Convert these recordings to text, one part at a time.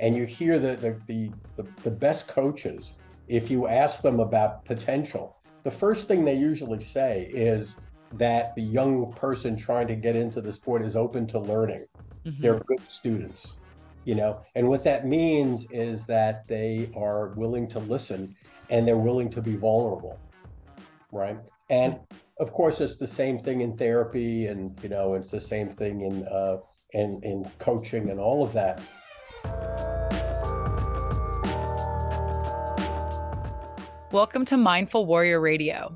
and you hear the the, the the the best coaches if you ask them about potential the first thing they usually say is that the young person trying to get into the sport is open to learning. Mm-hmm. they're good students you know? And what that means is that they are willing to listen and they're willing to be vulnerable right? And of course it's the same thing in therapy and you know it's the same thing in uh in in coaching and all of that Welcome to Mindful Warrior Radio.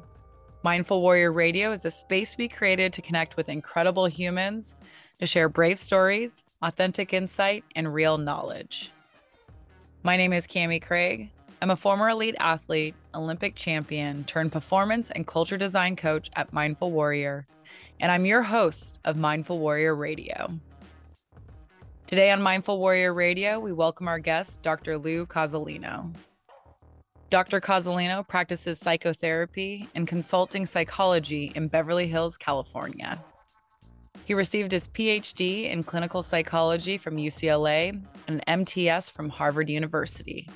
Mindful Warrior Radio is the space we created to connect with incredible humans, to share brave stories, authentic insight, and real knowledge. My name is Kami Craig. I'm a former elite athlete, Olympic champion, turned performance and culture design coach at Mindful Warrior, and I'm your host of Mindful Warrior Radio. Today on Mindful Warrior Radio, we welcome our guest, Dr. Lou Cozolino. Dr. Cozolino practices psychotherapy and consulting psychology in Beverly Hills, California. He received his PhD in clinical psychology from UCLA and an MTS from Harvard University.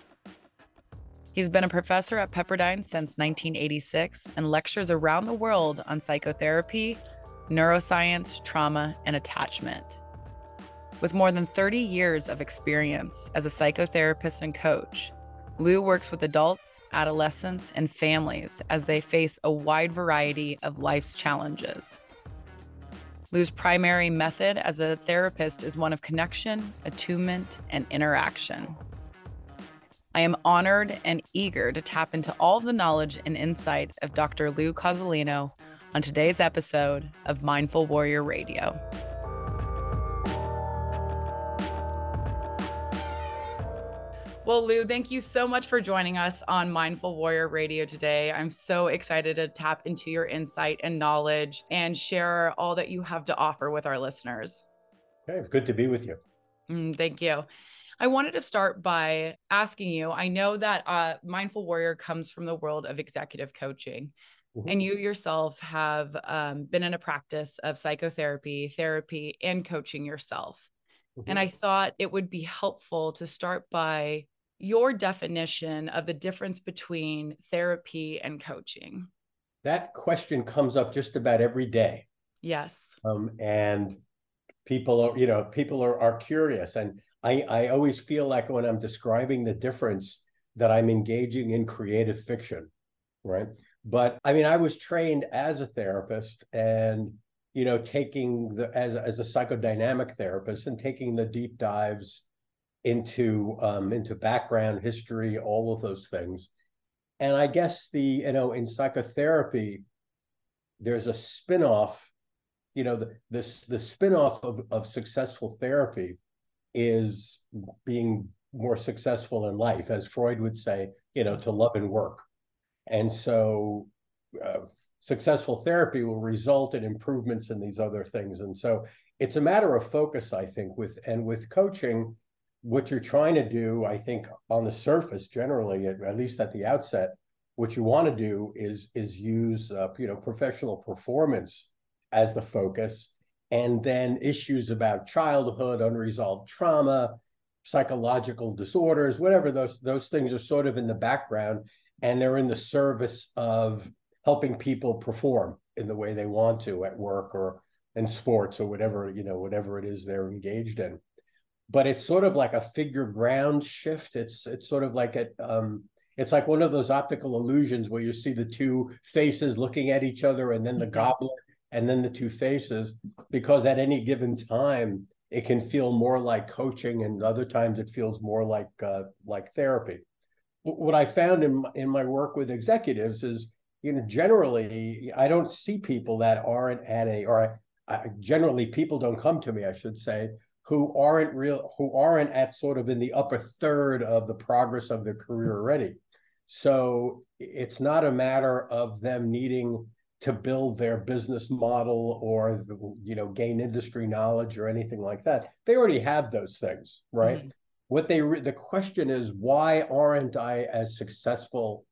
He's been a professor at Pepperdine since 1986 and lectures around the world on psychotherapy, neuroscience, trauma, and attachment. With more than 30 years of experience as a psychotherapist and coach, Lou works with adults, adolescents, and families as they face a wide variety of life's challenges. Lou's primary method as a therapist is one of connection, attunement, and interaction. I am honored and eager to tap into all the knowledge and insight of Dr. Lou Cozolino on today's episode of Mindful Warrior Radio. Well, Lou, thank you so much for joining us on Mindful Warrior Radio today. I'm so excited to tap into your insight and knowledge and share all that you have to offer with our listeners. Okay, good to be with you. Mm, thank you. I wanted to start by asking you I know that uh, Mindful Warrior comes from the world of executive coaching. Mm-hmm. And you yourself have um, been in a practice of psychotherapy, therapy, and coaching yourself. Mm-hmm. And I thought it would be helpful to start by your definition of the difference between therapy and coaching. That question comes up just about every day. Yes. Um, and people are, you know, people are, are curious. And I, I always feel like when I'm describing the difference that I'm engaging in creative fiction, right? But I mean, I was trained as a therapist and, you know, taking the, as, as a psychodynamic therapist and taking the deep dives into um, into background history, all of those things. And I guess the you know in psychotherapy, there's a spinoff. You know, the this the spinoff of of successful therapy is being more successful in life, as Freud would say. You know, to love and work. And so, uh, successful therapy will result in improvements in these other things. And so, it's a matter of focus, I think. With and with coaching what you're trying to do, I think, on the surface, generally, at, at least at the outset, what you want to do is is use uh, you know professional performance as the focus, and then issues about childhood, unresolved trauma, psychological disorders, whatever those those things are sort of in the background, and they're in the service of helping people perform in the way they want to at work or in sports or whatever you know whatever it is they're engaged in but it's sort of like a figure ground shift. It's it's sort of like a um, it's like one of those optical illusions where you see the two faces looking at each other, and then the goblet, and then the two faces. Because at any given time, it can feel more like coaching, and other times it feels more like uh, like therapy. What I found in in my work with executives is, you know, generally I don't see people that aren't at a or I, I, generally people don't come to me, I should say, who aren't real who aren't at sort of in the upper third of the progress of their career already. So it's not a matter of them needing to build their business model or you know gain industry knowledge or anything like that. They already have those things right? Mm-hmm. what they re- the question is why aren't i as successful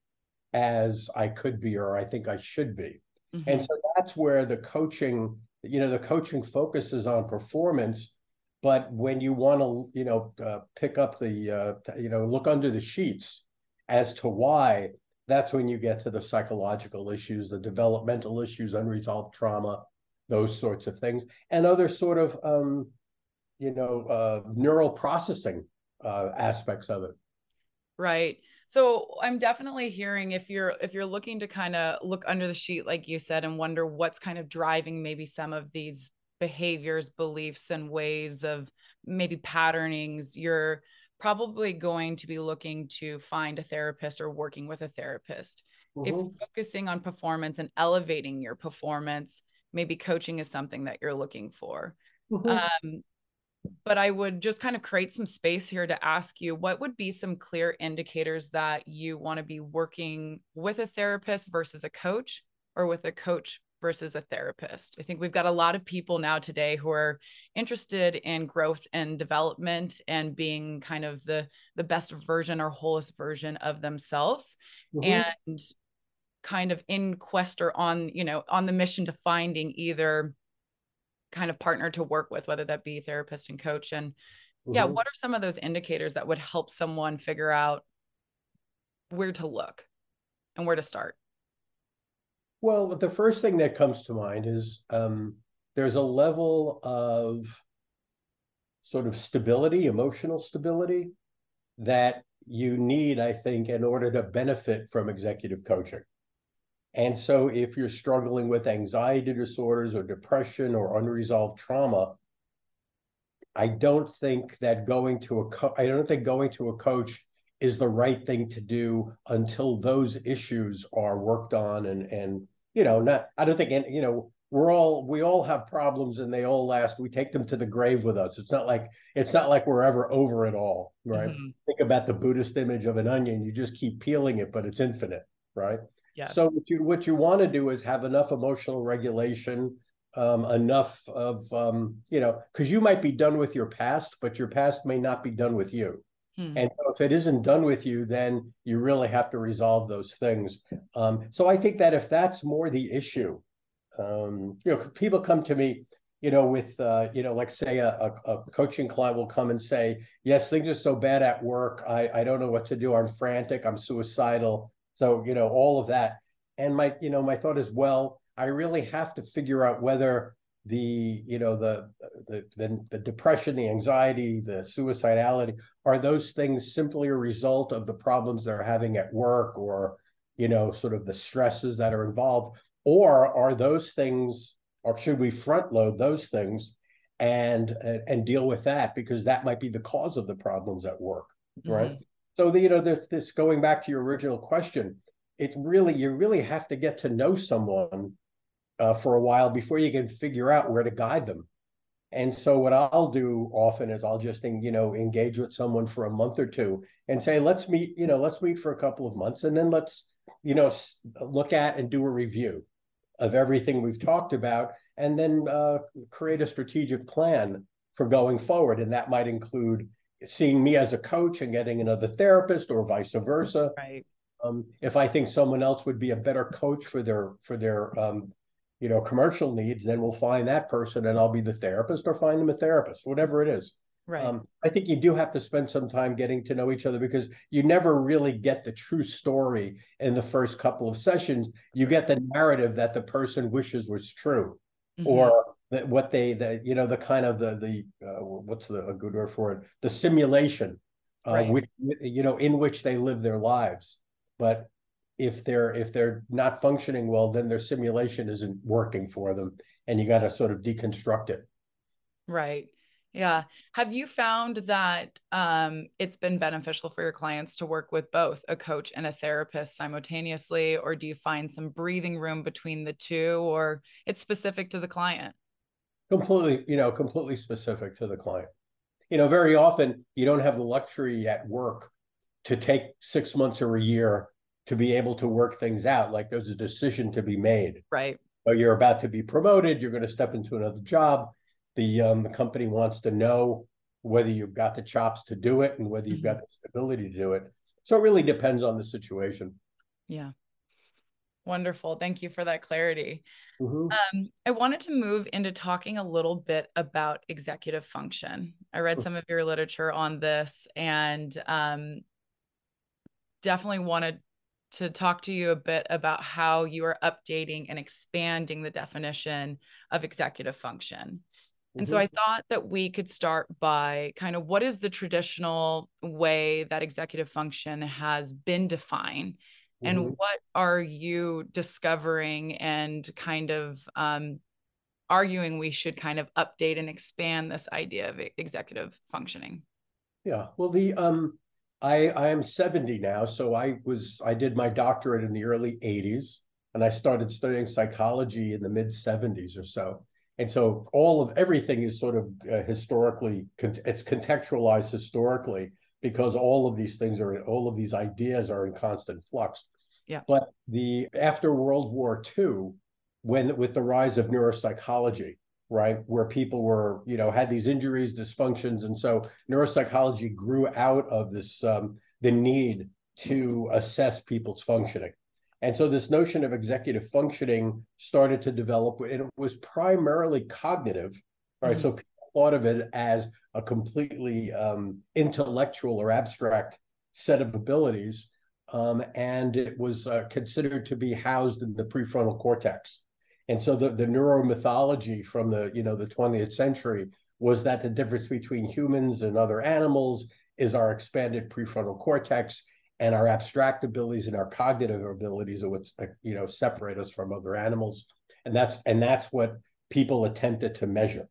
as i could be or i think i should be? Mm-hmm. and so that's where the coaching you know the coaching focuses on performance but when you want to you know uh, pick up the uh, you know look under the sheets as to why that's when you get to the psychological issues the developmental issues unresolved trauma those sorts of things and other sort of um, you know uh, neural processing uh, aspects of it. Right. So i'm definitely hearing if you're if you're looking to kind of look under the sheet like you said and wonder what's kind of driving maybe some of these behaviors beliefs and ways of maybe patternings you're probably going to be looking to find a therapist or working with a therapist mm-hmm. if focusing on performance and elevating your performance maybe coaching is something that you're looking for mm-hmm. um, but I would just kind of create some space here to ask you what would be some clear indicators that you want to be working with a therapist versus a coach or with a coach versus a therapist. I think we've got a lot of people now today who are interested in growth and development and being kind of the the best version or wholest version of themselves mm-hmm. and kind of in quest or on, you know, on the mission to finding either kind of partner to work with, whether that be therapist and coach. And mm-hmm. yeah, what are some of those indicators that would help someone figure out where to look and where to start? Well, the first thing that comes to mind is um, there's a level of sort of stability, emotional stability, that you need, I think, in order to benefit from executive coaching. And so, if you're struggling with anxiety disorders or depression or unresolved trauma, I don't think that going to a co- I don't think going to a coach is the right thing to do until those issues are worked on and and you know not I don't think you know we're all we all have problems and they all last we take them to the grave with us it's not like it's not like we're ever over it all right mm-hmm. think about the buddhist image of an onion you just keep peeling it but it's infinite right Yes. So what you what you want to do is have enough emotional regulation, um, enough of um, you know, because you might be done with your past, but your past may not be done with you. Hmm. And so if it isn't done with you, then you really have to resolve those things. Um, so I think that if that's more the issue, um, you know, people come to me, you know, with uh, you know, like say a, a, a, coaching client will come and say, "Yes, things are so bad at work. I I don't know what to do. I'm frantic. I'm suicidal. So, you know, all of that. And my, you know, my thought is, well, I really have to figure out whether the, you know, the the the, the depression, the anxiety, the suicidality, are those things simply a result of the problems they're having at work or, you know, sort of the stresses that are involved? Or are those things, or should we front load those things and and, deal with that because that might be the cause of the problems at work, right? Mm-hmm. So the, you know, this this going back to your original question, it's really you really have to get to know someone uh, for a while before you can figure out where to guide them. And so what I'll do often is I'll just you know engage with someone for a month or two and say let's meet you know let's meet for a couple of months and then let's you know look at and do a review of everything we've talked about and then uh, create a strategic plan for going forward and that might include seeing me as a coach and getting another therapist or vice versa. Right. Um, if I think someone else would be a better coach for their for their um, you know commercial needs, then we'll find that person and I'll be the therapist or find them a therapist, whatever it is. Right. Um, I think you do have to spend some time getting to know each other because you never really get the true story in the first couple of sessions. You get the narrative that the person wishes was true, mm-hmm. or that what they the you know the kind of the the uh, what's the a good word for it the simulation uh, right. which you know in which they live their lives but if they're if they're not functioning well then their simulation isn't working for them and you got to sort of deconstruct it. Right. Yeah. Have you found that um, it's been beneficial for your clients to work with both a coach and a therapist simultaneously or do you find some breathing room between the two or it's specific to the client? Completely you know completely specific to the client. You know very often you don't have the luxury at work to take six months or a year to be able to work things out like there's a decision to be made right but you're about to be promoted you're going to step into another job the um, the company wants to know whether you've got the chops to do it and whether you've mm-hmm. got the stability to do it so it really depends on the situation yeah Wonderful. Thank you for that clarity. Mhm. Um, I wanted to move into talking a little bit about executive function. I read some of your literature on this and um, definitely wanted to talk to you a bit about how you are updating and expanding the definition of executive function. And so Mhm. I thought that we could start by kind of what is the traditional way that executive function has been defined and Mhm. what are you discovering and kind of um, arguing we should kind of update and expand this idea of executive functioning Yeah. Well, the um, I I am 70 now, so I was I did my doctorate in the early 80s, and I started studying psychology in the mid 70s or so. And so all of everything is sort of uh, historically it's contextualized historically because all of these things are all of these ideas are in constant flux. Yeah. But the after World War II, when with the rise of neuropsychology, right, where people were, you know, had these injuries, dysfunctions, and so neuropsychology grew out of this um, the need to assess people's functioning. And so this notion of executive functioning started to develop, and it was primarily cognitive, right? Mhm. So people thought of it as a completely um, intellectual or abstract set of abilities, um, and it was uh, considered to be housed in the prefrontal cortex. And so the, the neuromythology from the you know the 20th century was that the difference between humans and other animals is our expanded prefrontal cortex and our abstract abilities and our cognitive abilities are what's uh, you know separate us from other animals. And that's and that's what people attempted to measure.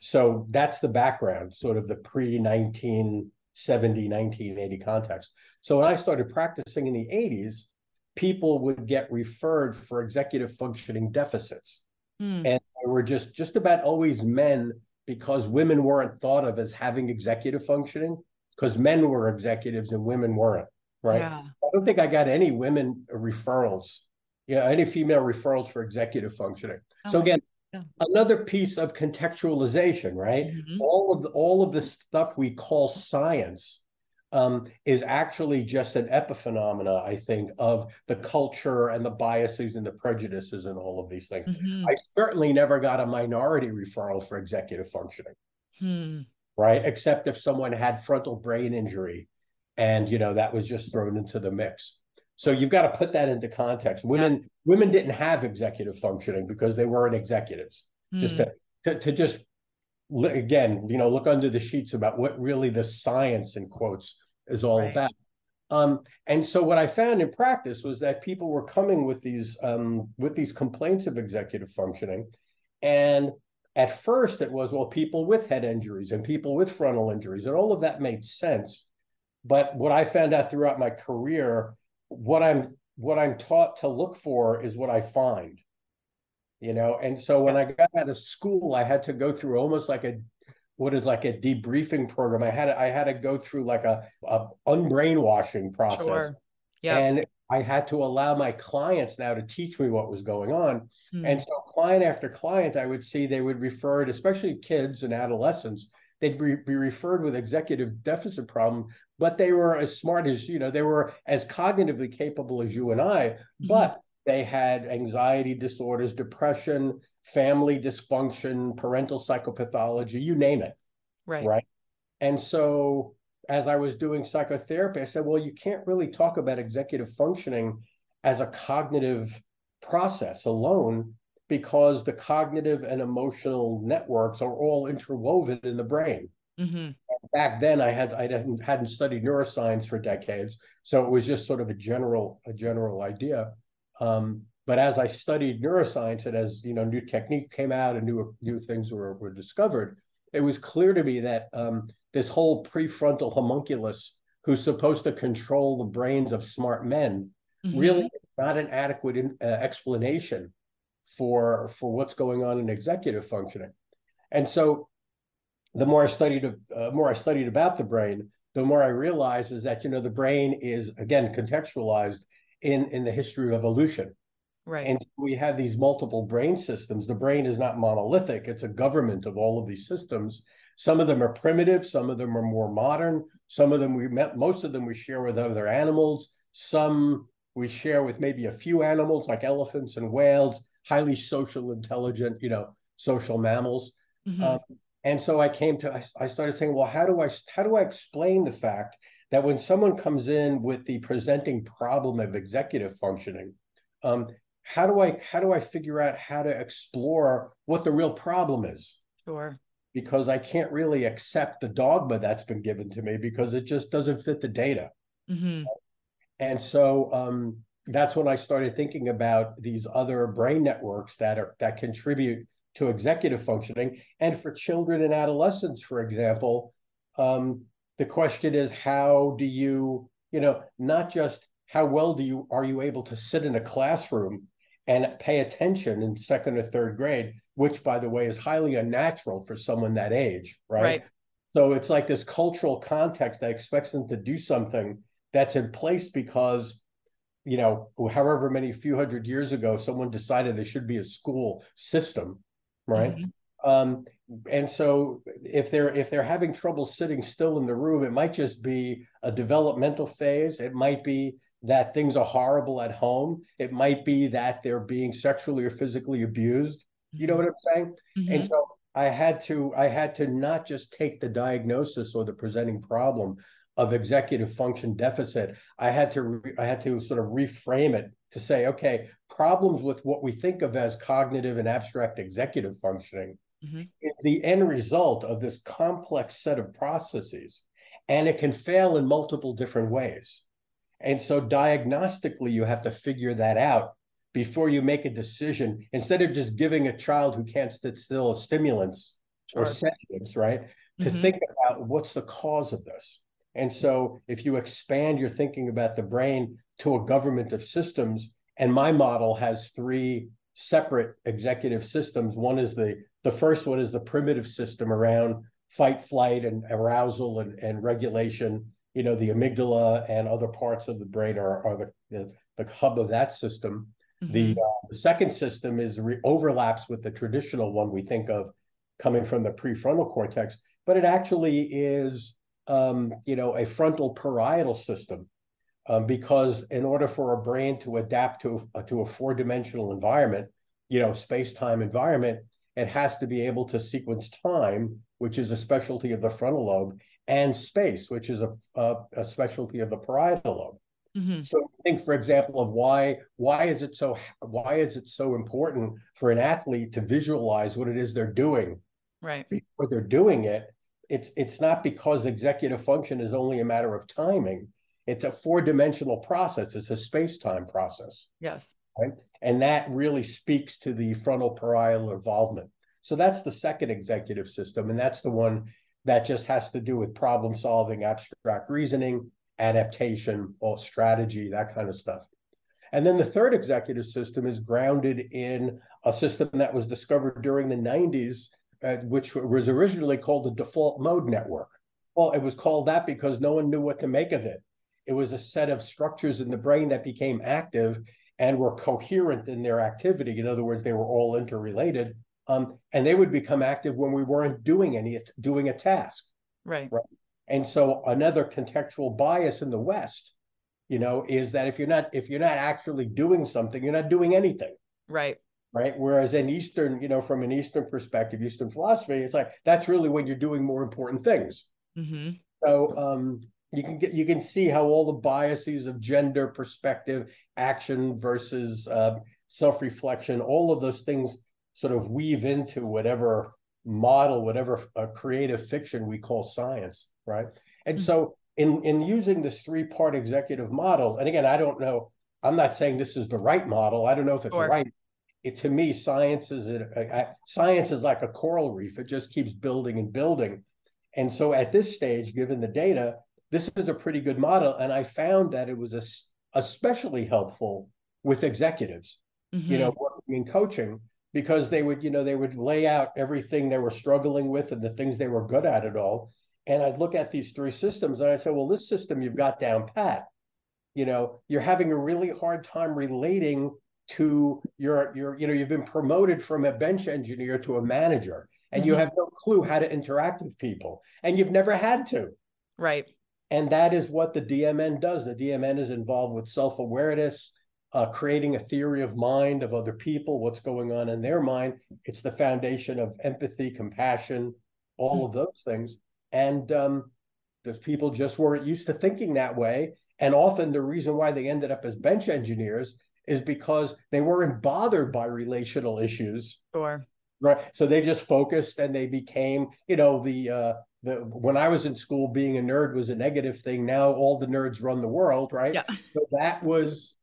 So that's the background sort of the pre 1970 1980 context. So when i started practicing in the 80s people would get referred for executive functioning deficits Hmm. and they were just just about always men because women weren't thought of as having executive functioning because men were executives and women weren't right yeah i don't think i got any women referrals yeah any female referrals for executive functioning Oh so again yeah. another piece of contextualization right Mhm. all of the, all of the stuff we call science um, is actually just an epiphenomena, I think, of the culture and the biases and the prejudices and all of these things. Mhm. I certainly never got a minority referral for executive functioning, Hmm. right? Except if someone had frontal brain injury and you know that was just thrown into the mix. So you've got to put that into context. Women women didn't have executive functioning because they weren't executives. Just Hmm. to, to, to just again, you know, look under the sheets about what really the science in quotes is all Right. about. Um, and so what I found in practice was that people were coming with these um, with these complaints of executive functioning, and at first it was well people with head injuries and people with frontal injuries, and all of that made sense. But what I found out throughout my career, what I'm what I'm taught to look for is what I find. You know, and so when I got out of school, I had to go through almost like a what is like a debriefing program. I had I had to go through like a, a unbrainwashing process. Sure. Yeah. And I had to allow my clients now to teach me what was going on. Hmm. And so, client after client, I would see they would refer, especially kids and adolescents, they'd be, be referred with executive deficit problem, but they were as smart as you know, they were as cognitively capable as you and I, Mhm. but they had anxiety disorders, depression, family dysfunction, parental psychopathology, you name it right. right? And so as I was doing psychotherapy, I said, well, you can't really talk about executive functioning as a cognitive process alone because the cognitive and emotional networks are all interwoven in the brain. hmm Back then, I had I hadn't hadn't studied neuroscience for decades, so it was just sort of a general a general idea. Um, but as I studied neuroscience and as you know new technique came out and new new things were were discovered, it was clear to me that um, this whole prefrontal homunculus, who's supposed to control the brains of smart men, Mhm. really not an adequate in, uh, explanation for for what's going on in executive functioning. And so, the more I studied, uh, more I studied about the brain, the more I realized is that you know the brain is again contextualized in in the history of evolution. Right. And we have these multiple brain systems. The brain is not monolithic, it's a government of all of these systems. Some of them are primitive, some of them are more modern, some of them we met, most of them we share with other animals, some we share with maybe a few animals like elephants and whales, highly social, intelligent, you know, social mammals. Mm-hmm. Um, and so I came to, I, I started saying, well, how do I, how do I explain the fact that when someone comes in with the presenting problem of executive functioning, um, how do I, how do I figure out how to explore what the real problem is? Sure. Because I can't really accept the dogma that's been given to me because it just doesn't fit the data. Mm-hmm. And so um, that's when I started thinking about these other brain networks that are that contribute to executive functioning. And for children and adolescents, for example, um, the question is how do you, you know, not just how well do you are you able to sit in a classroom and pay attention in second or third grade, which by the way is highly unnatural for someone that age, right? right. So it's like this cultural context that expects them to do something that's in place because you know however many few hundred years ago someone decided there should be a school system right mm-hmm. Um, and so if they're if they're having trouble sitting still in the room it might just be a developmental phase. It might be that things are horrible at home. It might be that they're being sexually or physically abused. You know what i'm saying? Mm-hmm. and so i had to i had to not just take the diagnosis or the presenting problem of executive function deficit, I had to re- I had to sort of reframe it to say, okay, problems with what we think of as cognitive and abstract executive functioning mm-hmm. is the end result of this complex set of processes, and it can fail in multiple different ways. And so diagnostically, you have to figure that out before you make a decision. Instead of just giving a child who can't sit still stimulants sure. or sedatives, right? To mm-hmm. think about what's the cause of this. And so if you expand your thinking about the brain to a government of systems, and my model has three separate executive systems. One is the the first one is the primitive system around fight, flight, and arousal and, and regulation. You know, the amygdala and other parts of the brain are, are the, the, the hub of that system. Mm-hmm. The, uh, the second system is re- overlaps with the traditional one we think of coming from the prefrontal cortex, but it actually is um, you know, a frontal parietal system, um, because in order for a brain to adapt to uh, to a four dimensional environment, you know, space time environment, it has to be able to sequence time, which is a specialty of the frontal lobe, and space, which is a a, a specialty of the parietal lobe. Mm-hmm. So think, for example, of why why is it so why is it so important for an athlete to visualize what it is they're doing right before they're doing it it's it's not because executive function is only a matter of timing. It's a four-dimensional process. It's a space-time process. Yes. Right. And that really speaks to the frontal parietal involvement. So that's the second executive system. And that's the one that just has to do with problem solving, abstract reasoning, adaptation, or strategy, that kind of stuff. And then the third executive system is grounded in a system that was discovered during the 90s uh, which was originally called the default mode network. Well, it was called that because no one knew what to make of it. It was a set of structures in the brain that became active and were coherent in their activity. In other words, they were all interrelated. Um, and they would become active when we weren't doing any doing a task. Right. Right. And so another contextual bias in the West, you know, is that if you're not if you're not actually doing something, you're not doing anything. Right right? Whereas in Eastern, you know, from an Eastern perspective, Eastern philosophy, it's like that's really when you're doing more important things. Mm-hmm. So um, you can get you can see how all the biases of gender perspective, action versus uh, self-reflection, all of those things sort of weave into whatever model, whatever uh, creative fiction we call science, right? And mm-hmm. so in in using this three-part executive model, and again, I don't know. I'm not saying this is the right model. I don't know if it's sure. right it, to me, science is a, a, science is like a coral reef. It just keeps building and building. And so at this stage, given the data, this is a pretty good model. And I found that it was a, especially helpful with executives, mm-hmm. you know, working in coaching, because they would, you know, they would lay out everything they were struggling with and the things they were good at it all. And I'd look at these three systems and I'd say, well, this system you've got down pat. You know, you're having a really hard time relating to your your you know you've been promoted from a bench engineer to a manager and mm-hmm. you have no clue how to interact with people and you've never had to right And that is what the DMN does. The DMN is involved with self awareness, uh, creating a theory of mind of other people, what's going on in their mind. It's the foundation of empathy, compassion, all of those things. And um, those people just weren't used to thinking that way. And often the reason why they ended up as bench engineers is because they weren't bothered by relational issues. Sure. Right. So they just focused and they became, you know, the uh the when I was in school, being a nerd was a negative thing. Now all the nerds run the world, right? Yeah. So that was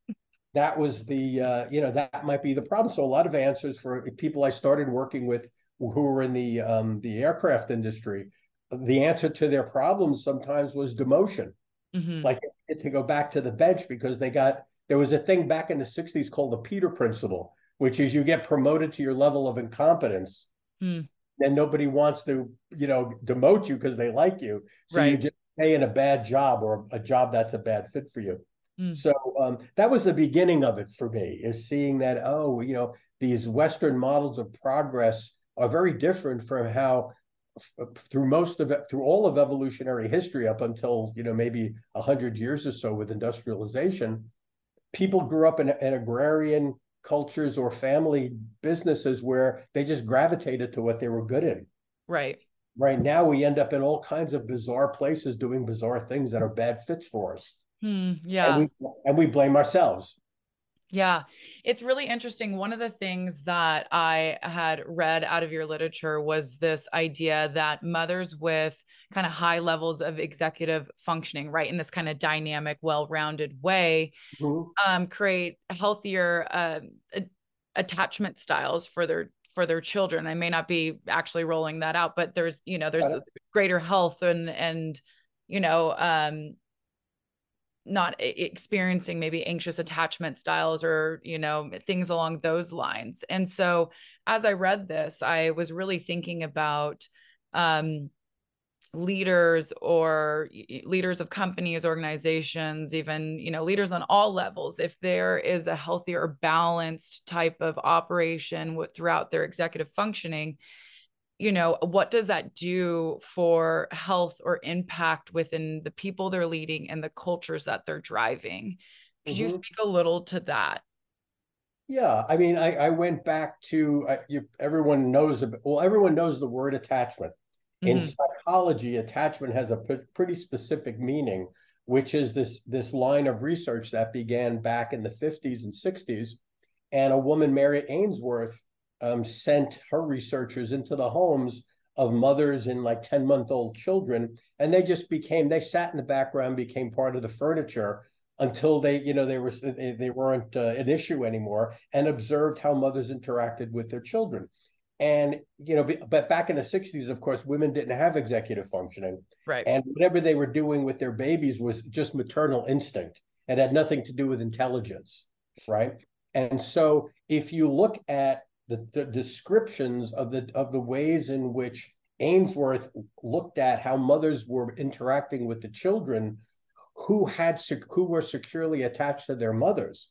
that was the uh, you know that might be the problem. So a lot of answers for people I started working with who were in the um, the aircraft industry, the answer to their problems sometimes was demotion. Mm-hmm. Like to go back to the bench because they got there was a thing back in the 60s called the Peter principle, which is you get promoted to your level of incompetence. Mm. And nobody wants to, you know, demote you because they like you. So right. you just stay in a bad job or a job that's a bad fit for you. Mm. So um, that was the beginning of it for me, is seeing that, oh, you know, these Western models of progress are very different from how through most of it, through all of evolutionary history up until you know maybe a hundred years or so with industrialization, people grew up in, in agrarian cultures or family businesses where they just gravitated to what they were good in. Right. Right now, we end up in all kinds of bizarre places doing bizarre things that are bad fits for us. Hmm, yeah. And we, and we blame ourselves. Yeah, it's really interesting. One of the things that I had read out of your literature was this idea that mothers with kind of high levels of executive functioning, right, in this kind of dynamic, well rounded way, mm-hmm. um, create healthier uh, attachment styles for their for their children. I may not be actually rolling that out, but there's you know there's greater health and and you know um not experiencing maybe anxious attachment styles or you know things along those lines. And so as i read this i was really thinking about um, leaders or leaders of companies organizations even you know leaders on all levels. If there is a healthier balanced type of operation with, throughout their executive functioning you know what does that do for health or impact within the people they're leading and the cultures that they're driving could mm-hmm. you speak a little to that yeah i mean i, I went back to uh, you, everyone knows well everyone knows the word attachment mm-hmm. in psychology attachment has a p- pretty specific meaning which is this this line of research that began back in the 50s and 60s and a woman mary ainsworth um, sent her researchers into the homes of mothers and like 10 month old children and they just became they sat in the background became part of the furniture until they you know they were they, they weren't uh, an issue anymore and observed how mothers interacted with their children. And you know but back in the 60s of course women didn't have executive functioning. Right. And whatever they were doing with their babies was just maternal instinct. And had nothing to do with intelligence right? And so if you look at the, the descriptions of the of the ways in which Ainsworth looked at how mothers were interacting with the children who had who were securely attached to their mothers.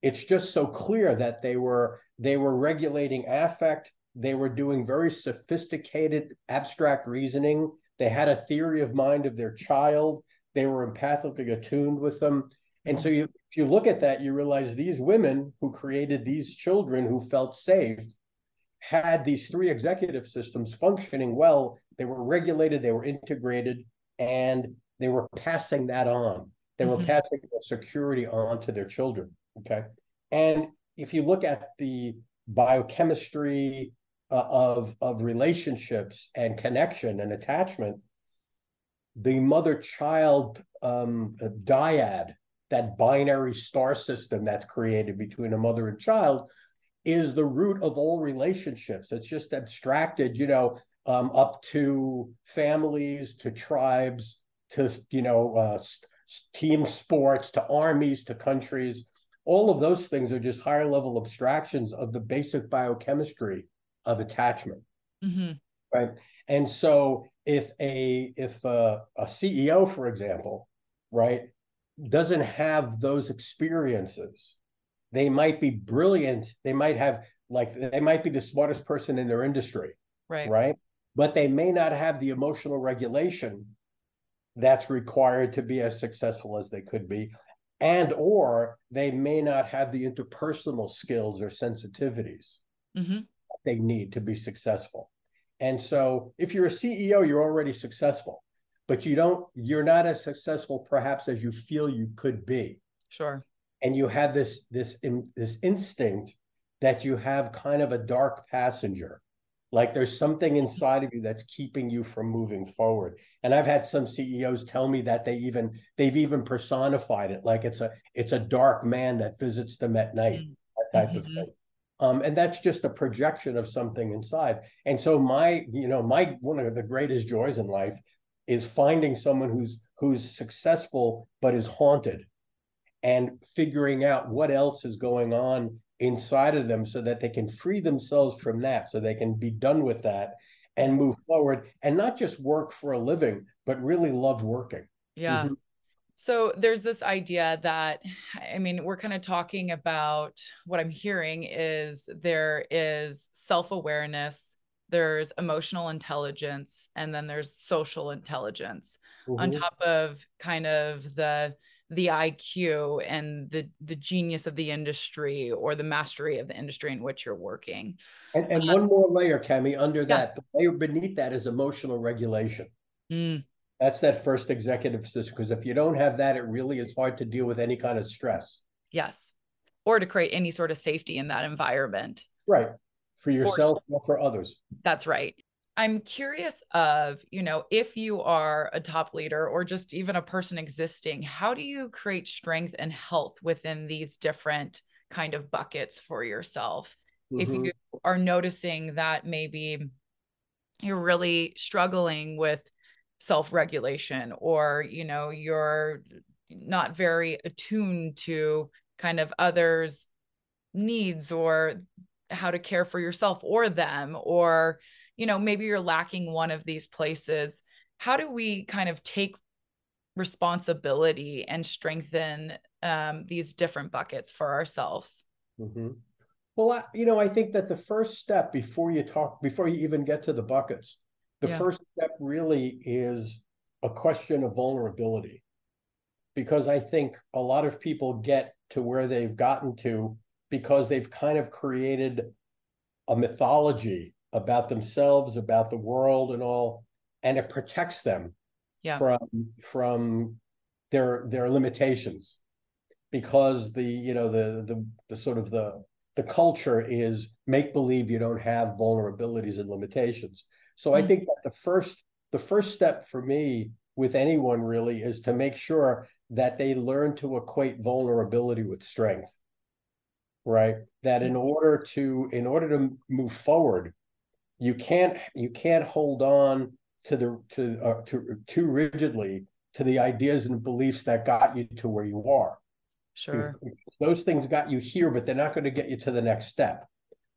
It's just so clear that they were they were regulating affect. They were doing very sophisticated abstract reasoning. They had a theory of mind of their child. They were empathically attuned with them. And so you, if you look at that, you realize these women who created these children who felt safe had these three executive systems functioning well. They were regulated, they were integrated, and they were passing that on. They were mm-hmm. passing the security on to their children. Okay. And if you look at the biochemistry uh, of, of relationships and connection and attachment, the mother child um, dyad that binary star system that's created between a mother and child is the root of all relationships. It's just abstracted, you know, um, up to families, to tribes, to you know, uh, team sports, to armies, to countries. All of those things are just higher level abstractions of the basic biochemistry of attachment, mm-hmm. right? And so, if a if a, a CEO, for example, right, doesn't have those experiences. They might be brilliant. They might have like they might be the smartest person in their industry. Right. Right. But they may not have the emotional regulation that's required to be as successful as they could be and or they may not have the interpersonal skills or sensitivities mm-hmm. they need to be successful and so if you're a ceo you're already successful but you don't you're not as successful perhaps as you feel you could be. Sure. And you have this this in, this instinct that you have kind of a dark passenger. Like there's something inside of you that's keeping you from moving forward. And i've had some ceos tell me that they even they've even personified it. Like it's a it's a dark man that visits them at night mm-hmm. that type mm-hmm. of thing. Um, and that's just a projection of something inside. And so my you know my one of the greatest joys in life is finding someone who's who's successful but is haunted and figuring out what else is going on inside of them so that they can free themselves from that, so they can be done with that and move forward and not just work for a living, but really love working. Yeah. Mm-hmm. So there's this idea that, I mean, we're kind of talking about what I'm hearing is there is self awareness, there's emotional intelligence, and then there's social intelligence mm-hmm. on top of kind of the the IQ and the the genius of the industry or the mastery of the industry in which you're working. And, and um, one more layer, Kami, under yeah. that, the layer beneath that is emotional regulation. Mm. That's that first executive system. Because if you don't have that, it really is hard to deal with any kind of stress. Yes. Or to create any sort of safety in that environment. Right. For yourself for, or for others. That's right. I'm curious of, you know, if you are a top leader or just even a person existing, how do you create strength and health within these different kind of buckets for yourself? Mm-hmm. If you are noticing that maybe you're really struggling with self-regulation or, you know, you're not very attuned to kind of others needs or how to care for yourself or them or you know maybe you're lacking one of these places how do we kind of take responsibility and strengthen um, these different buckets for ourselves mm-hmm. well I, you know i think that the first step before you talk before you even get to the buckets the yeah. first step really is a question of vulnerability because i think a lot of people get to where they've gotten to because they've kind of created a mythology about themselves, about the world, and all, and it protects them yeah. from from their their limitations, because the you know the the the sort of the the culture is make believe you don't have vulnerabilities and limitations. So mm-hmm. I think that the first the first step for me with anyone really is to make sure that they learn to equate vulnerability with strength right that in order to in order to move forward you can't you can't hold on to the to uh, to too rigidly to the ideas and beliefs that got you to where you are. Sure. Those things got you here, but they're not going to get you to the next step.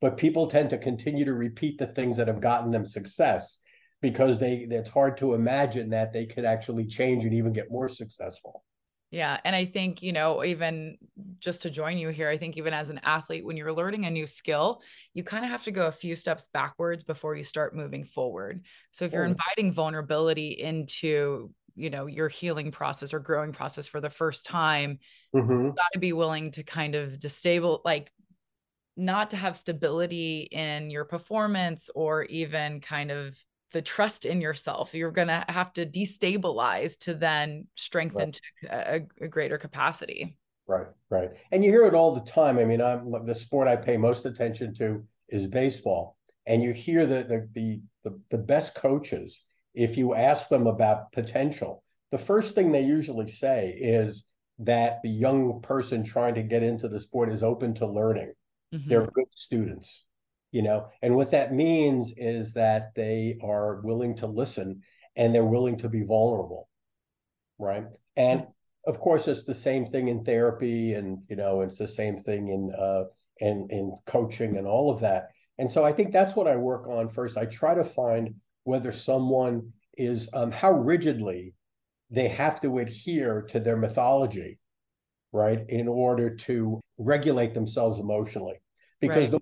But people tend to continue to repeat the things that have gotten them success because they it's hard to imagine that they could actually change and even get more successful. Yeah. And I think, you know, even just to join you here, I think even as an athlete, when you're learning a new skill, you kind of have to go a few steps backwards before you start moving forward. So if you're inviting vulnerability into, you know, your healing process or growing process for the first time, mm-hmm. you got to be willing to kind of destabilize, like, not to have stability in your performance or even kind of the trust in yourself. You're going to have to destabilize to then strengthen right. to a, a, greater capacity. Right right. And you hear it all the time. I mean i'm the sport i pay most attention to is baseball. And you hear the the the, the, the best coaches if you ask them about potential the first thing they usually say is that the young person trying to get into the sport is open to learning. Mm-hmm. they're good students you know and what that means is that they are willing to listen and they're willing to be vulnerable right? And of course it's the same thing in therapy and you know it's the same thing in uh in in coaching and all of that. And so i think that's what i work on first. I try to find whether someone is um how rigidly they have to adhere to their mythology right in order to regulate themselves emotionally. Because right. the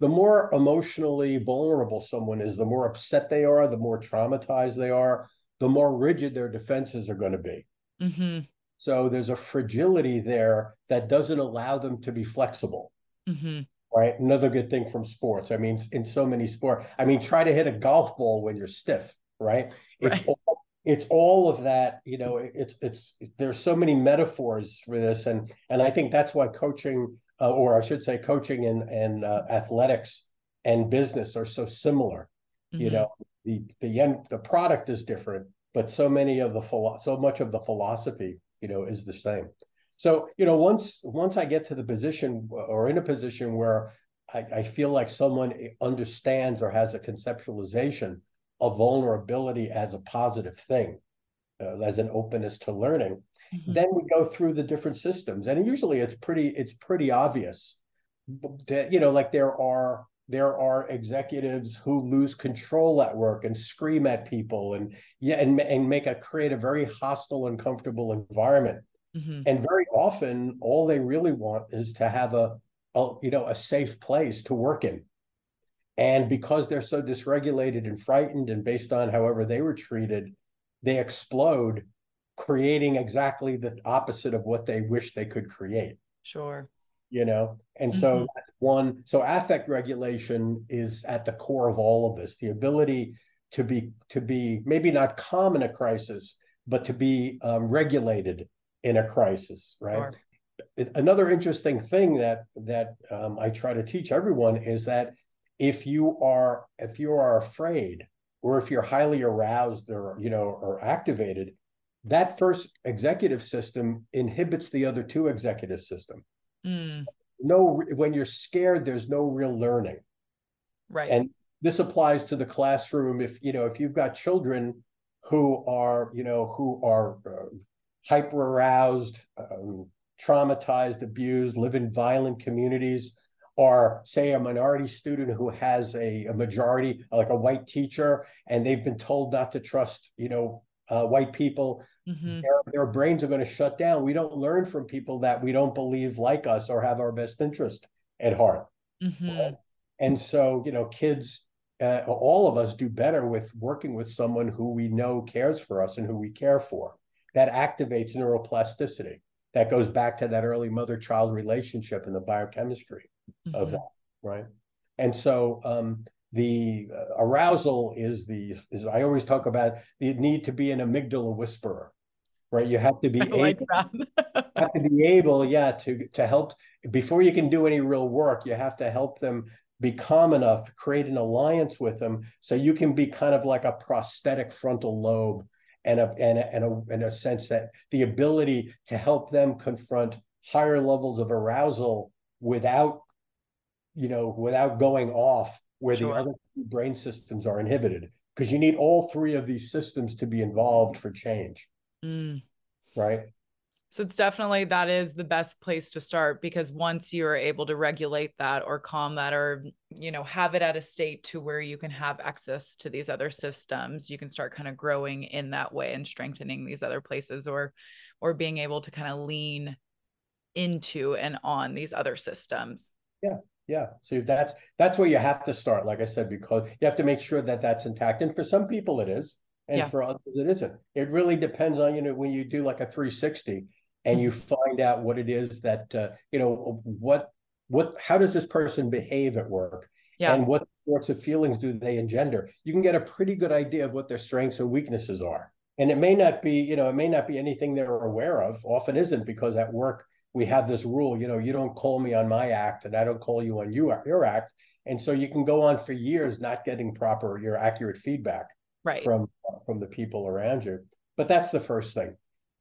the more emotionally vulnerable someone is, the more upset they are, the more traumatized they are, the more rigid their defenses are going to be. Mm-hmm. So there's a fragility there that doesn't allow them to be flexible. Mm-hmm. Right. Another good thing from sports. I mean, in so many sports, I mean, try to hit a golf ball when you're stiff, right? It's Right. all it's all of that, you know, it's it's there's so many metaphors for this. And and I think that's why coaching, uh, or I should say coaching and and uh, athletics and business are so similar. You Mhm. know, the the end the product is different, but so many of the philo- so much of the philosophy, you know, is the same. So, you know, once once I get to the position or in a position where I, I feel like someone understands or has a conceptualization of vulnerability as a positive thing, uh, as an openness to learning, Mhm. then we go through the different systems, and usually it's pretty it's pretty obvious that you know, like there are there are executives who lose control at work and scream at people and yeah and, and make a create a very hostile uncomfortable environment Mhm. and very often all they really want is to have a, a you know a safe place to work in and because they're so dysregulated and frightened and based on however they were treated they explode creating exactly the opposite of what they wish they could create. Sure. you know? And so that's one so affect regulation is at the core of all of this. The ability to be to be maybe not calm in a crisis but to be um, regulated in a crisis right? Sure. Another interesting thing that that um, i try to teach everyone is that if you are if you are afraid or if you're highly aroused or you know or activated that first executive system inhibits the other two executive system Mm. no when you're scared there's no real learning Right. and this applies to the classroom if you know if you've got children who are you know who are uh, hyper aroused um, traumatized abused live in violent communities or say a minority student who has a, a majority like a white teacher and they've been told not to trust you know uh, white people Mhm. their, their brains are going to shut down. We don't learn from people that we don't believe like us or have our best interest at heart. Mhm. And so, you know, kids, uh, all of us do better with working with someone who we know cares for us and who we care for. That activates neuroplasticity. That goes back to that early mother child relationship and the biochemistry of Mhm. that, right? And so, um, the uh, arousal is the is I always talk about the need to be an amygdala whisperer, right? You have to be I able, have to be able, yeah, to to help before you can do any real work. You have to help them be calm enough, create an alliance with them, so you can be kind of like a prosthetic frontal lobe, and a and a, and a, in a sense that the ability to help them confront higher levels of arousal without, you know, without going off where Sure. the other brain systems are inhibited, because you need all three of these systems to be involved for change, Mm. right? So it's definitely that is the best place to start because once you're able to regulate that or calm that or you know have it at a state to where you can have access to these other systems, you can start kind of growing in that way and strengthening these other places or or being able to kind of lean into and on these other systems. Yeah, so that's that's where you have to start, like I said, because you have to make sure that that's intact. And for some people, it is, and Yeah. for others, it isn't. It really depends on you know when you do like a 360 and you find out what it is that uh, you know what what how does this person behave at work, Yeah. and what sorts of feelings do they engender. You can get a pretty good idea of what their strengths and weaknesses are. And it may not be, you know, it may not be anything they're aware of. Often isn't because at work we have this rule, you know, you don't call me on my act and I don't call you on you, your act. And so you can go on for years not getting proper, your accurate feedback Right. from from the people around you. But that's the first thing.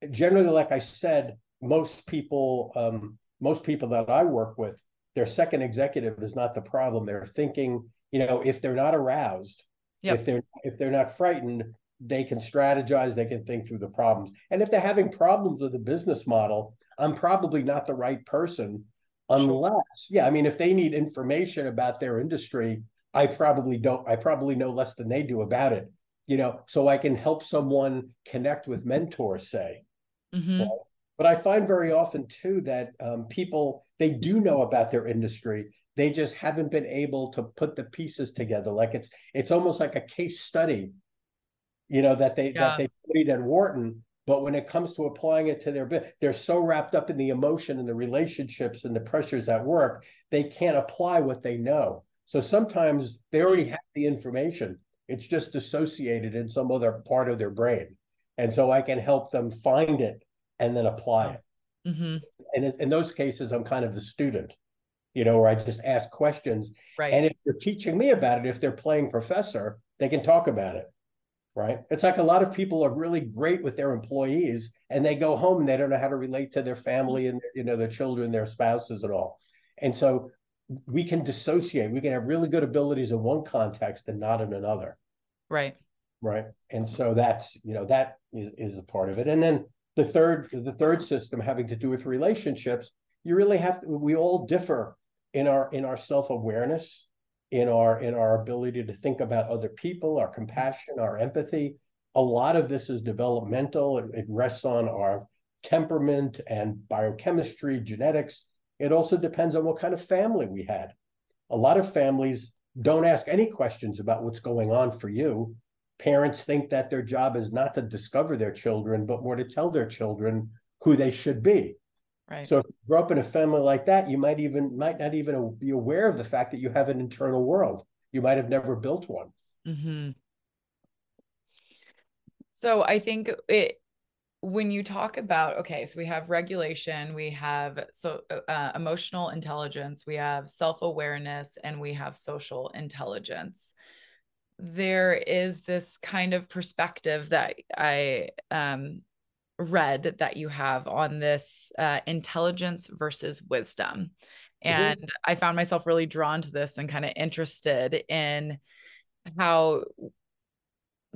Generally, like I said, most people, um, most people that I work with, their second executive is not the problem. They're thinking, you know, if they're not aroused, Yep. if they're if they're not frightened, they can strategize, they can think through the problems. And if they're having problems with the business model, I'm probably not the right person unless, yeah, I mean, if they need information about their industry, I probably don't, I probably know less than they do about it, you know, so I can help someone connect with mentors, say. Mhm. But I find very often too that um, people they do know about their industry, they just haven't been able to put the pieces together. Like it's it's almost like a case study you know, that they Yeah. that they studied at Wharton. But when it comes to applying it to their bit, they're so wrapped up in the emotion and the relationships and the pressures at work, they can't apply what they know. So sometimes they already have the information. It's just associated in some other part of their brain. And so I can help them find it and then apply it. Mhm. And in, in those cases, I'm kind of the student, you know, where I just ask questions. Right. And if they're teaching me about it, if they're playing professor, they can talk about it. Right. It's like a lot of people are really great with their employees and they go home and they don't know how to relate to their family and you know their children, their spouses and all. And so we can dissociate. We can have really good abilities in one context and not in another right. right and so that's you know that is, is a part of it and then the third the third system having to do with relationships you really have to we all differ in our in our self-awareness in our in our ability to think about other people our compassion our empathy. A lot of this is developmental. It, it rests on our temperament and biochemistry genetics. It also depends on what kind of family we had. A lot of families don't ask any questions about what's going on for you. Parents think that their job is not to discover their children, but more to tell their children who they should be. Right. So if you grow up in a family like that, you might even might not even be aware of the fact that you have an internal world. You might have never built one. hmm So I think it when you talk about okay, so we have regulation, we have so uh, emotional intelligence, we have self awareness, and we have social intelligence. There is this kind of perspective that I um, read that you have on this uh, intelligence versus wisdom. And mm-hmm. I found myself really drawn to this and kind of interested in how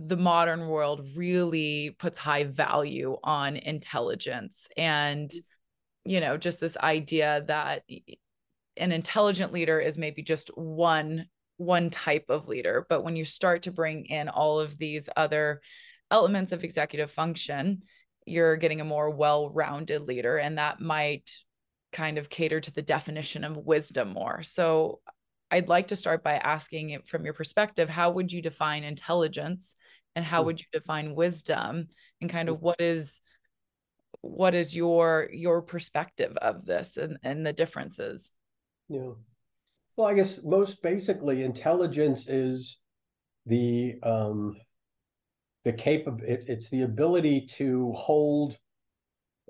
the modern world really puts high value on intelligence and you know just this idea that an intelligent leader is maybe just one one type of leader but when you start to bring in all of these other elements of executive function you're getting a more well-rounded leader and that might kind of cater to the definition of wisdom more. So i'd like to start by asking it from your perspective how would you define intelligence and how would you define wisdom? And kind of what is what is your your perspective of this and and the differences? Yeah. Well i guess most basically intelligence is the um the capable it, it's the ability to hold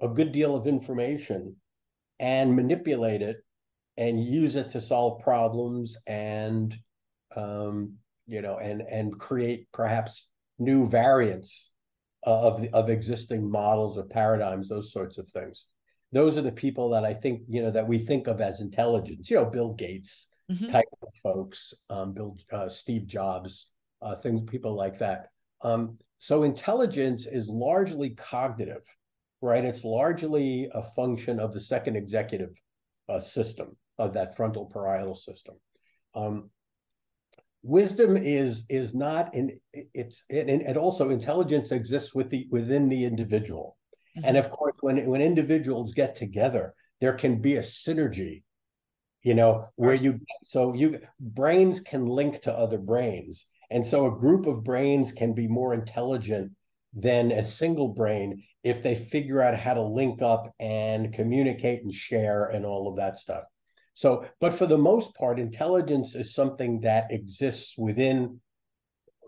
a good deal of information and manipulate it and use it to solve problems and um you know and and create perhaps new variants of the, of existing models or paradigms, those sorts of things. Those are the people that I think you know that we think of as intelligence. You know, Bill Gates mm-hmm. type of folks, um, Bill uh, Steve Jobs, uh, things people like that. Um, so intelligence is largely cognitive, right? It's largely a function of the second executive uh, system of that frontal parietal system. Um, wisdom is is not in it's and, and also intelligence exists with the within the individual mm-hmm. and of course when when individuals get together there can be a synergy you know where you so you brains can link to other brains and so a group of brains can be more intelligent than a single brain if they figure out how to link up and communicate and share and all of that stuff so, but for the most part, intelligence is something that exists within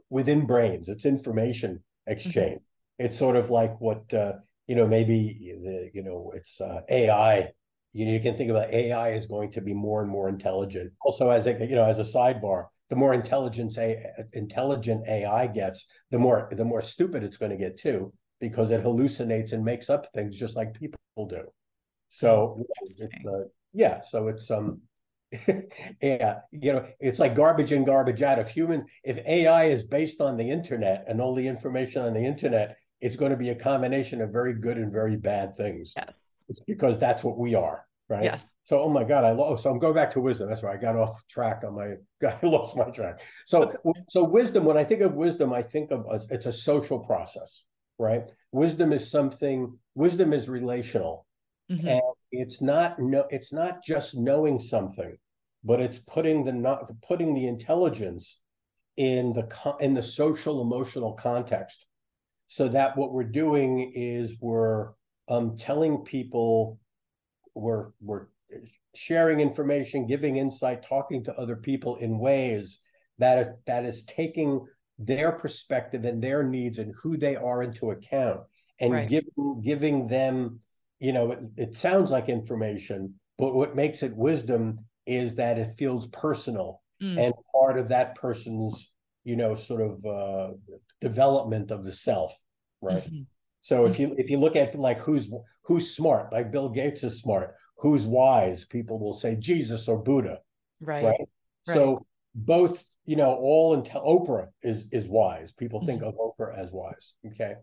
within brains. It's information exchange. Mm-hmm. It's sort of like what uh, you know, maybe the you know, it's uh, AI. You know, you can think about AI is going to be more and more intelligent. Also, as a you know, as a sidebar, the more intelligence a intelligent AI gets, the more the more stupid it's going to get too, because it hallucinates and makes up things just like people do. So it's, uh, yeah, so it's um yeah, you know, it's like garbage in, garbage out. If humans, if AI is based on the internet and all the information on the internet, it's going to be a combination of very good and very bad things. Yes. It's because that's what we are, right? Yes. So, oh my God, I lost. So I'm going back to wisdom. That's right. I got off track on my. I lost my track. So, okay. so wisdom. When I think of wisdom, I think of it's a social process, right? Wisdom is something. Wisdom is relational. Mm-hmm. And it's not no it's not just knowing something, but it's putting the not putting the intelligence in the in the social emotional context so that what we're doing is we're um, telling people we're we're sharing information giving insight talking to other people in ways that that is taking their perspective and their needs and who they are into account and right. giving giving them you know it, it sounds like information but what makes it wisdom is that it feels personal mm. and part of that person's you know sort of uh, development of the self right mm-hmm. so if you if you look at like who's who's smart like bill gates is smart who's wise people will say jesus or buddha right, right? right. so both you know all until oprah is is wise people mm-hmm. think of oprah as wise okay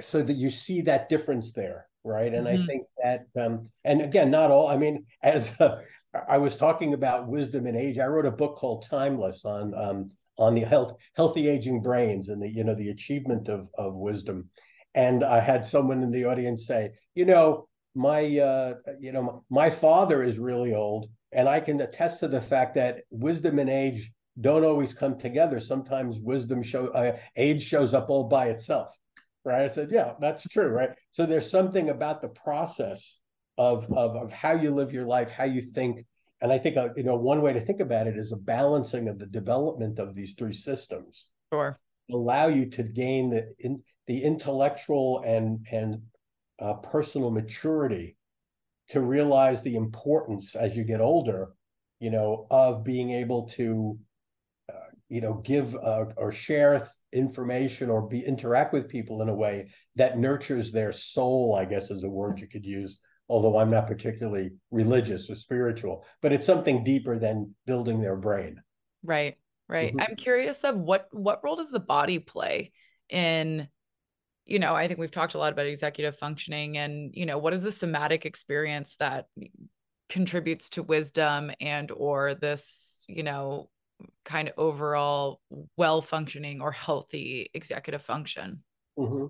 so that you see that difference there right and mm-hmm. i think that um and again not all i mean as uh, i was talking about wisdom and age i wrote a book called timeless on um on the health healthy aging brains and the you know the achievement of of wisdom and i had someone in the audience say you know my uh you know my father is really old and i can attest to the fact that wisdom and age don't always come together sometimes wisdom show uh, age shows up all by itself right i said yeah that's true right so there's something about the process of of, of how you live your life how you think and I think uh, you know one way to think about it is a balancing of the development of these three systems. Sure. Allow you to gain the in, the intellectual and and uh, personal maturity to realize the importance as you get older, you know, of being able to, uh, you know, give uh, or share information or be interact with people in a way that nurtures their soul. I guess is a word you could use although I'm not particularly religious or spiritual, but it's something deeper than building their brain. Right. Right. Mm-hmm. I'm curious of what what role does the body play in you know, I think we've talked a lot about executive functioning and, you know, what is the somatic experience that contributes to wisdom and or this, you know, kind of overall well functioning or healthy executive function? Mm-hmm.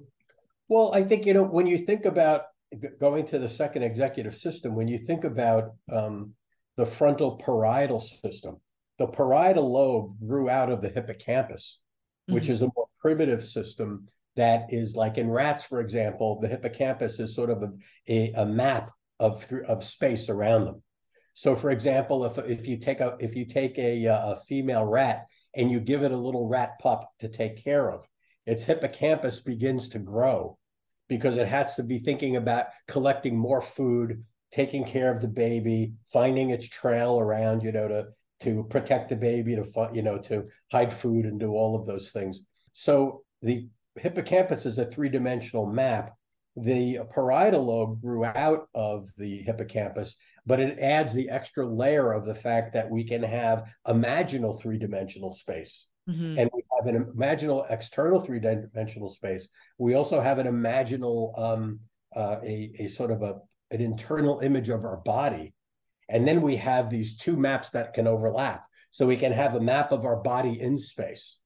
Well, I think, you know, when you think about going to the second executive system, when you think about um, the frontal parietal system, the parietal lobe grew out of the hippocampus, mm-hmm. which is a more primitive system that is like in rats, for example, the hippocampus is sort of a, a, a map of of space around them. So, for example, if if you take a if you take a, uh, a female rat and you give it a little rat pup to take care of, its hippocampus begins to grow because it has to be thinking about collecting more food, taking care of the baby, finding its trail around, you know, to to protect the baby, to you know, to hide food and do all of those things. So the hippocampus is a three-dimensional map. The parietal lobe grew out of the hippocampus, but it adds the extra layer of the fact that we can have imaginal three-dimensional space. Mm-hmm. And we have an imaginal external three dimensional space. We also have an imaginal, um, uh, a, a sort of a, an internal image of our body. And then we have these two maps that can overlap. So we can have a map of our body in space.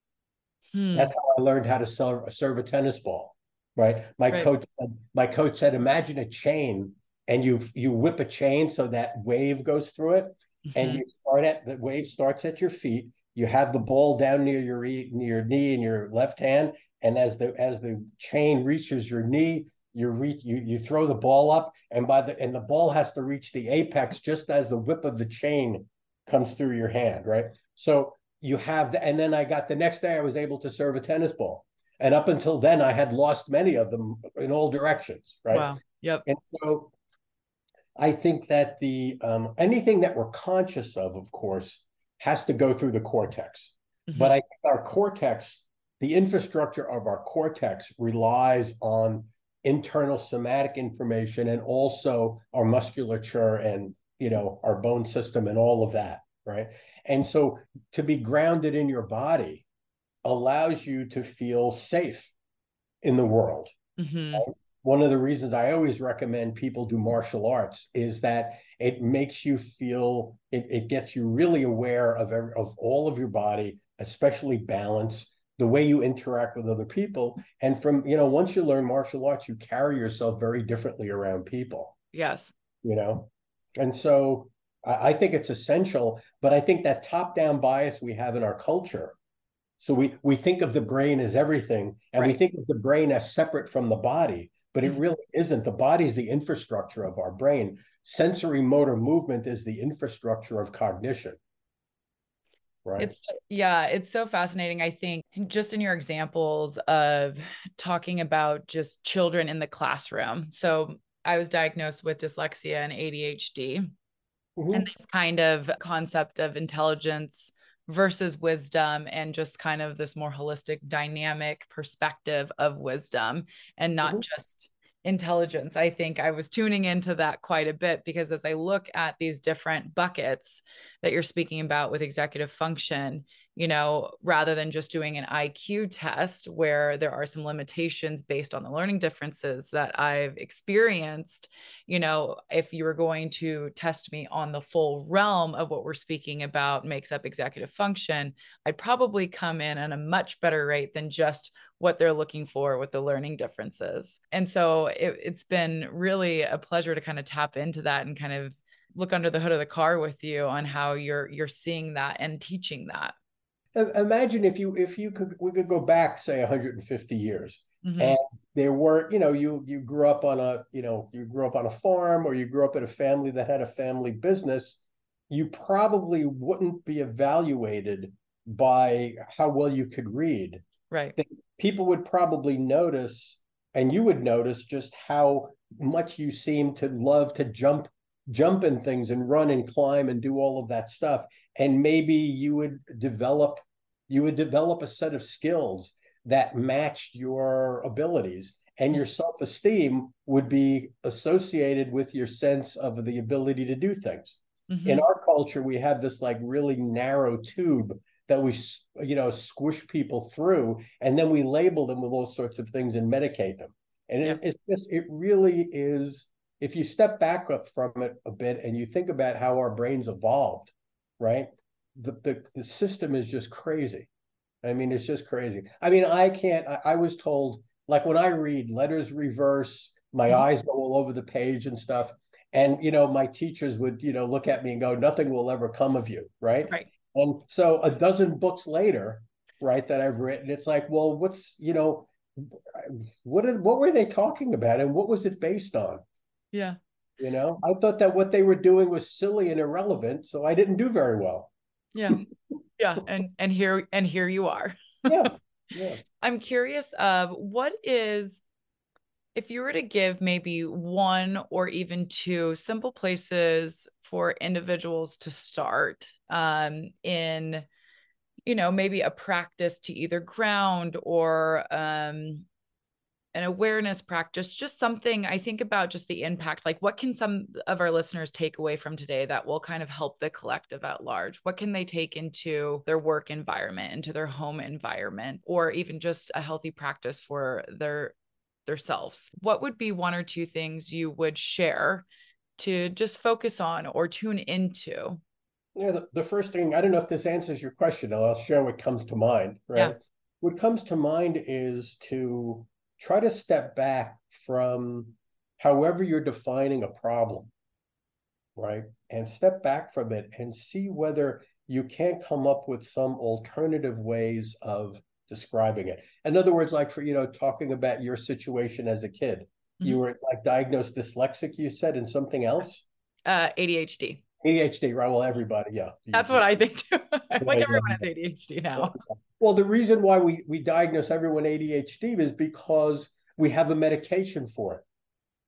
Hmm. That's how I learned how to serve, serve a tennis ball. Right. My right. coach, my coach said, imagine a chain and you you whip a chain so that wave goes through it. Mm-hmm. And you start at the wave starts at your feet you have the ball down near your near your knee in your left hand, and as the as the chain reaches your knee, you reach you you throw the ball up, and by the and the ball has to reach the apex just as the whip of the chain comes through your hand, right? So you have the, and then I got the next day I was able to serve a tennis ball. And up until then, I had lost many of them in all directions, right? Wow. Yep. And so I think that the um, anything that we're conscious of, of course, has to go through the cortex. Mm-hmm. But I think our cortex, the infrastructure of our cortex relies on internal somatic information and also our musculature and you know our bone system and all of that right and so to be grounded in your body allows you to feel safe in the world mm-hmm. right? one of the reasons I always recommend people do martial arts is that it makes you feel it, it gets you really aware of every, of all of your body, especially balance, the way you interact with other people, and from you know once you learn martial arts, you carry yourself very differently around people. Yes, you know, and so I, I think it's essential. But I think that top down bias we have in our culture So we we think of the brain as everything, and right. we think of the brain as separate from the body, but it mm-hmm. really isn't. The body is the infrastructure of our brain. Sensory motor movement is the infrastructure of cognition. Right. It's yeah, it's so fascinating. I think just in your examples of talking about just children in the classroom. So I was diagnosed with dyslexia and ADHD. Mm-hmm. And this kind of concept of intelligence versus wisdom and just kind of this more holistic dynamic perspective of wisdom and not mm-hmm. just intelligence. I think I was tuning into that quite a bit because as I look at these different buckets that you're speaking about with executive function, you know, rather than just doing an IQ test where there are some limitations based on the learning differences that I've experienced, you know, if you were going to test me on the full realm of what we're speaking about makes up executive function, I'd probably come in at a much better rate than just what they're looking for with the learning differences. And so it, it's been really a pleasure to kind of tap into that and kind of look under the hood of the car with you on how you're you're seeing that and teaching that imagine if you if you could we could go back say 150 years. Mm-hmm. and there were you know you you grew up on a you know you grew up on a farm or you grew up in a family that had a family business you probably wouldn't be evaluated by how well you could read. Right. People would probably notice and you would notice just how much you seem to love to jump jump in things and run and climb and do all of that stuff and maybe you would develop you would develop a set of skills that matched your abilities and your self-esteem would be associated with your sense of the ability to do things mm-hmm. in our culture we have this like really narrow tube that we you know squish people through and then we label them with all sorts of things and medicate them and yeah. it, it's just it really is if you step back from it a bit and you think about how our brains evolved right? The, the, the system is just crazy. I mean, it's just crazy. I mean, I can't, I, I was told, like when I read letters reverse, my mm-hmm. eyes go all over the page and stuff. And, you know, my teachers would, you know, look at me and go, nothing will ever come of you. Right. Right. And so a dozen books later, right, that I've written, it's like, well, what's, you know, what, what were they talking about and what was it based on? Yeah. You know, I thought that what they were doing was silly and irrelevant, so I didn't do very well. Yeah. Yeah, and and here and here you are. yeah. Yeah. I'm curious of what is if you were to give maybe one or even two simple places for individuals to start um, in you know maybe a practice to either ground or um, an awareness practice, just something I think about just the impact. Like, what can some of our listeners take away from today that will kind of help the collective at large? What can they take into their work environment, into their home environment, or even just a healthy practice for their themselves? What would be one or two things you would share to just focus on or tune into? Yeah, the, the first thing, I don't know if this answers your question, I'll share what comes to mind, right? Yeah. What comes to mind is to try to step back from however you're defining a problem, right? And step back from it and see whether you can't come up with some alternative ways of describing it. In other words, like for, you know, talking about your situation as a kid, mm-hmm. you were like diagnosed dyslexic, you said, and something else? Uh, ADHD. ADHD, right? Well, everybody, yeah. That's what I think too. like everyone has ADHD now. Well, the reason why we we diagnose everyone ADHD is because we have a medication for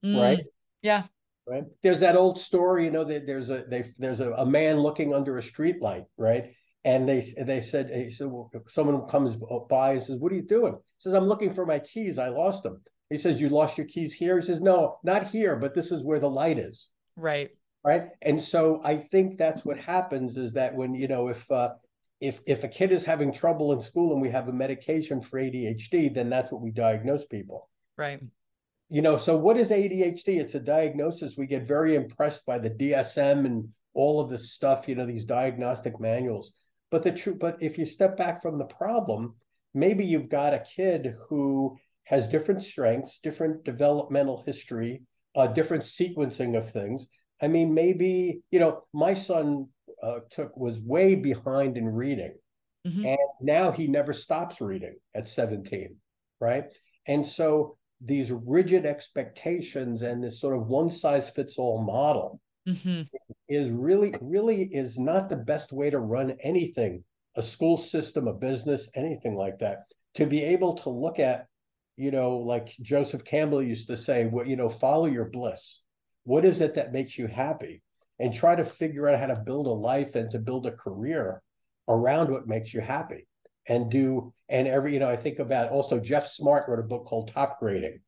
it, mm, right? Yeah. Right. There's that old story, you know, that there's a they, there's a, a man looking under a street light, right? And they they said, he said, well, someone comes by and says, "What are you doing?" He says, "I'm looking for my keys. I lost them." He says, "You lost your keys here?" He says, "No, not here, but this is where the light is." Right. Right. And so I think that's what happens is that when you know if uh, if if a kid is having trouble in school and we have a medication for ADHD, then that's what we diagnose people. Right. You know, so what is ADHD? It's a diagnosis. We get very impressed by the DSM and all of this stuff, you know, these diagnostic manuals. But the truth, but if you step back from the problem, maybe you've got a kid who has different strengths, different developmental history, uh, different sequencing of things. I mean, maybe you know, my son uh, took was way behind in reading, Mm-hmm. And now he never stops reading at 17, right? And so these rigid expectations and this sort of one size fits all model mm-hmm. is really, really is not the best way to run anything, a school system, a business, anything like that. To be able to look at, you know, like Joseph Campbell used to say, well, you know, follow your bliss. What is it that makes you happy? And try to figure out how to build a life and to build a career around what makes you happy and do and every you know i think about also jeff smart wrote a book called top grading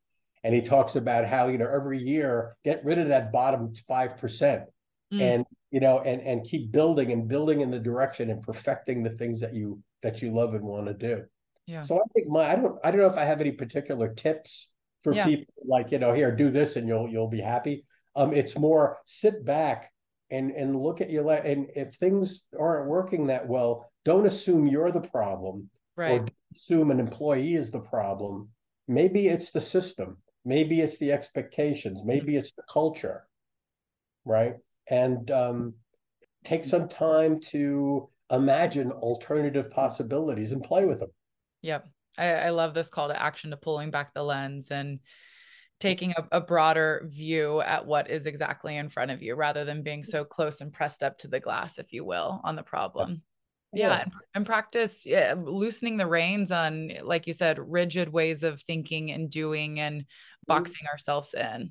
and he talks about how you know every year get rid of that bottom 5% mm. and you know and and keep building and building in the direction and perfecting the things that you that you love and want to do yeah so i think my i don't i don't know if i have any particular tips for yeah. people like you know here do this and you'll you'll be happy um it's more sit back and and look at your life. And if things aren't working that well don't assume you're the problem right. or assume an employee is the problem. Maybe it's the system. Maybe it's the expectations. Maybe it's the culture. Right? And um, take some time to imagine alternative possibilities and play with them yep. I, I love this call to action to pulling back the lens and taking a, a, broader view at what is exactly in front of you rather than being so close and pressed up to the glass if you will on the problem yeah, yeah and, and, practice yeah, loosening the reins on like you said rigid ways of thinking and doing and mm-hmm. boxing mm-hmm. ourselves in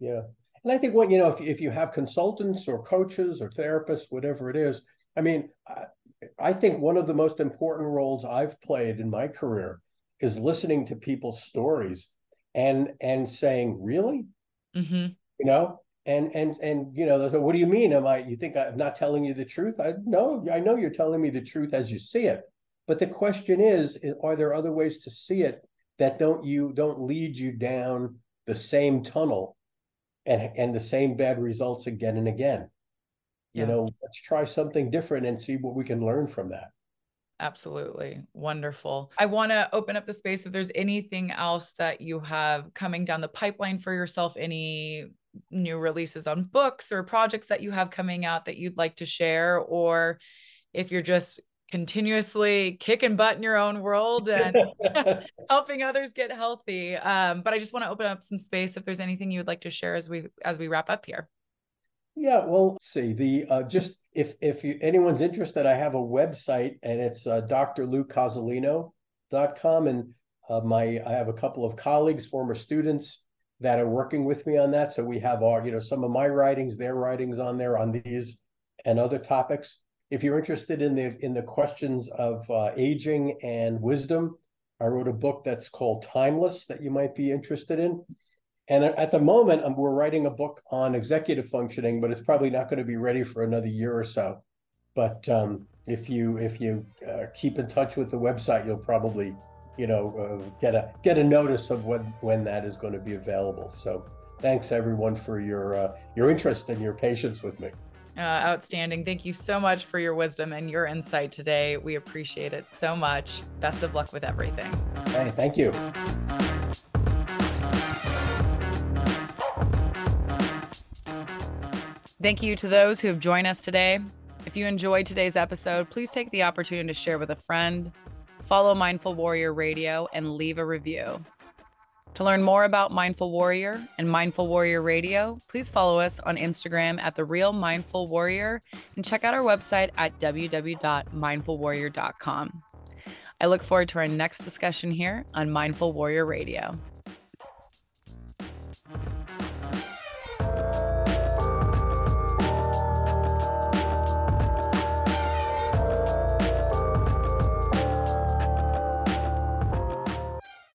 yeah and i think what you know if, if you have consultants or coaches or therapists whatever it is i mean I, I think one of the most important roles i've played in my career is listening to people's stories and and saying really? Mm-hmm. you know? And and and you know so what do you mean? Am i you think i'm not telling you the truth? I know i know you're telling me the truth as you see it. But the question is, is are there other ways to see it that don't you don't lead you down the same tunnel and and the same bad results again and again? Yeah. you know let's try something different and see what we can learn from that Absolutely. Wonderful. I want to open up the space if there's anything else that you have coming down the pipeline for yourself, any new releases on books or projects that you have coming out that you'd like to share, or if you're just continuously kicking butt in your own world and helping others get healthy. Um, but I just want to open up some space if there's anything you would like to share as we as we wrap up here. Yeah, well, see the uh, just if if you, anyone's interested, I have a website and it's uh, and uh, my I have a couple of colleagues, former students that are working with me on that. So we have our, you know, some of my writings, their writings on there on these and other topics. If you're interested in the in the questions of uh, aging and wisdom, I wrote a book that's called Timeless that you might be interested in. And at the moment, um, we're writing a book on executive functioning, but it's probably not going to be ready for another year or so. But um, if you if you uh, keep in touch with the website, you'll probably, you know, uh, get a get a notice of when when that is going to be available. So thanks everyone for your uh, your interest and your patience with me. Uh, outstanding. Thank you so much for your wisdom and your insight today. We appreciate it so much. Best of luck with everything. Hey, thank you. Thank you to those who have joined us today. If you enjoyed today's episode, please take the opportunity to share with a friend, follow Mindful Warrior Radio, and leave a review. To learn more about Mindful Warrior and Mindful Warrior Radio, please follow us on Instagram at The Real Mindful Warrior and check out our website at www.mindfulwarrior.com. I look forward to our next discussion here on Mindful Warrior Radio.